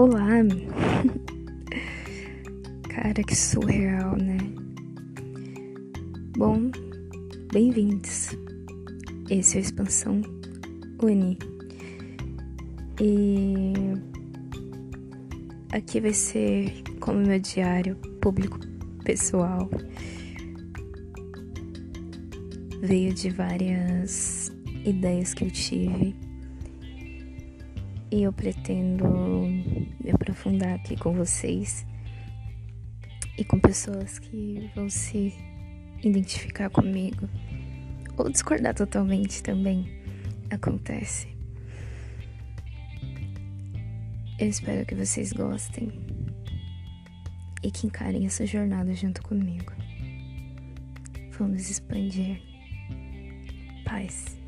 Olá! Cara, que surreal, né? Bom, bem-vindos. Esse é o Expansão Uni. E aqui vai ser como meu diário público pessoal. Veio de várias ideias que eu tive e eu pretendo me aprofundar aqui com vocês e com pessoas que vão se identificar comigo ou discordar totalmente também. Acontece. Eu espero que vocês gostem e que encarem essa jornada junto comigo. Vamos expandir. Paz.